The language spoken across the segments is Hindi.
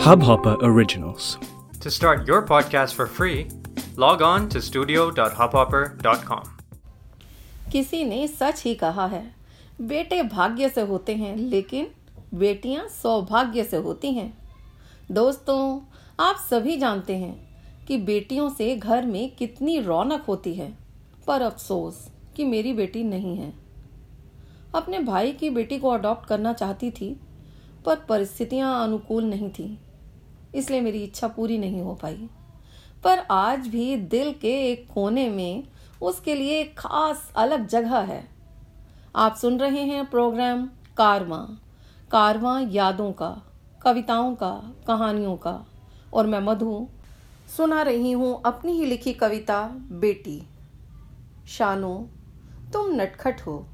Hubhopper Originals. To start your podcast for free, log on to studio.hubhopper.com. किसी ने सच ही कहा है बेटे भाग्य से होते हैं लेकिन बेटियाँ सौभाग्य से होती हैं दोस्तों आप सभी जानते हैं कि बेटियों से घर में कितनी रौनक होती है पर अफसोस कि मेरी बेटी नहीं है अपने भाई की बेटी को अडॉप्ट करना चाहती थी पर परिस्थितियाँ अनुकूल नहीं थी इसलिए मेरी इच्छा पूरी नहीं हो पाई। पर आज भी दिल के एक कोने में उसके लिए एक खास अलग जगह है। आप सुन रहे हैं प्रोग्राम कारवा कारवा यादों का, कविताओं का, कहानियों का। और मैं मधु सुना रही हूँ अपनी ही लिखी कविता, बेटी। शानो, तुम नटखट हो।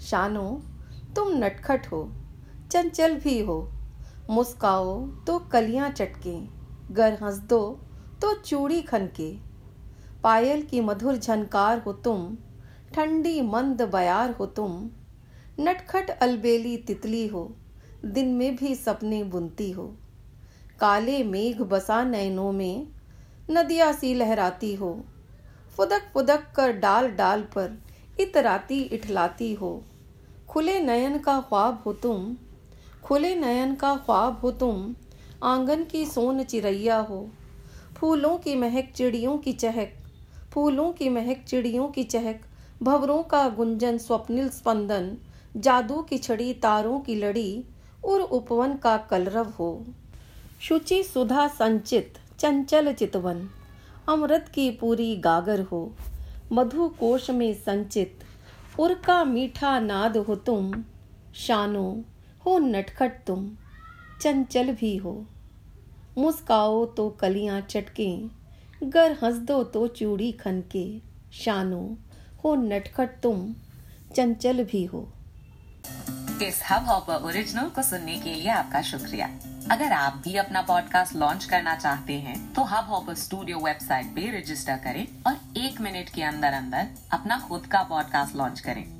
शानो, तुम नटखट हो। चंचल भी हो। मुस्काओ तो कलियाँ चटके गर हंस दो तो चूड़ी खनके। पायल की मधुर झनकार हो तुम, ठंडी मंद बयार हो तुम। नटखट अलबेली तितली हो, दिन में भी सपने बुनती हो। काले मेघ बसा नैनों में, नदिया सी लहराती हो। फुदक फुदक कर डाल डाल पर इतराती इठलाती हो। खुले नयन का ख्वाब हो तुम खुले नयन का ख्वाब हो तुम, आँगन की सोन चिड़ैया हो। फूलों की महक चिड़ियों की चहक, फूलों की महक चिड़ियों की चहक, भवरों का गुंजन स्वप्निल स्पंदन, जादू की छड़ी तारों की लड़ी और उपवन का कलरव हो। शुचि सुधा संचित, चंचल चितवन, अमृत की पूरी गागर हो। मधु कोश में संचित, उर का मीठा नाद हो तुम, शानो। हो नटखट तुम, चंचल भी हो। मुस्काओ तो कलियाँ चटके, गर हंस दो तो चूड़ी खनके। शानो, हो नटखट तुम, चंचल भी हो। इस हब हॉपर ओरिजिनल को सुनने के लिए आपका शुक्रिया। अगर आप भी अपना पॉडकास्ट लॉन्च करना चाहते हैं तो हब हॉपर स्टूडियो वेबसाइट पे रजिस्टर करें और एक मिनट के अंदर अंदर अपना खुद का पॉडकास्ट लॉन्च करें।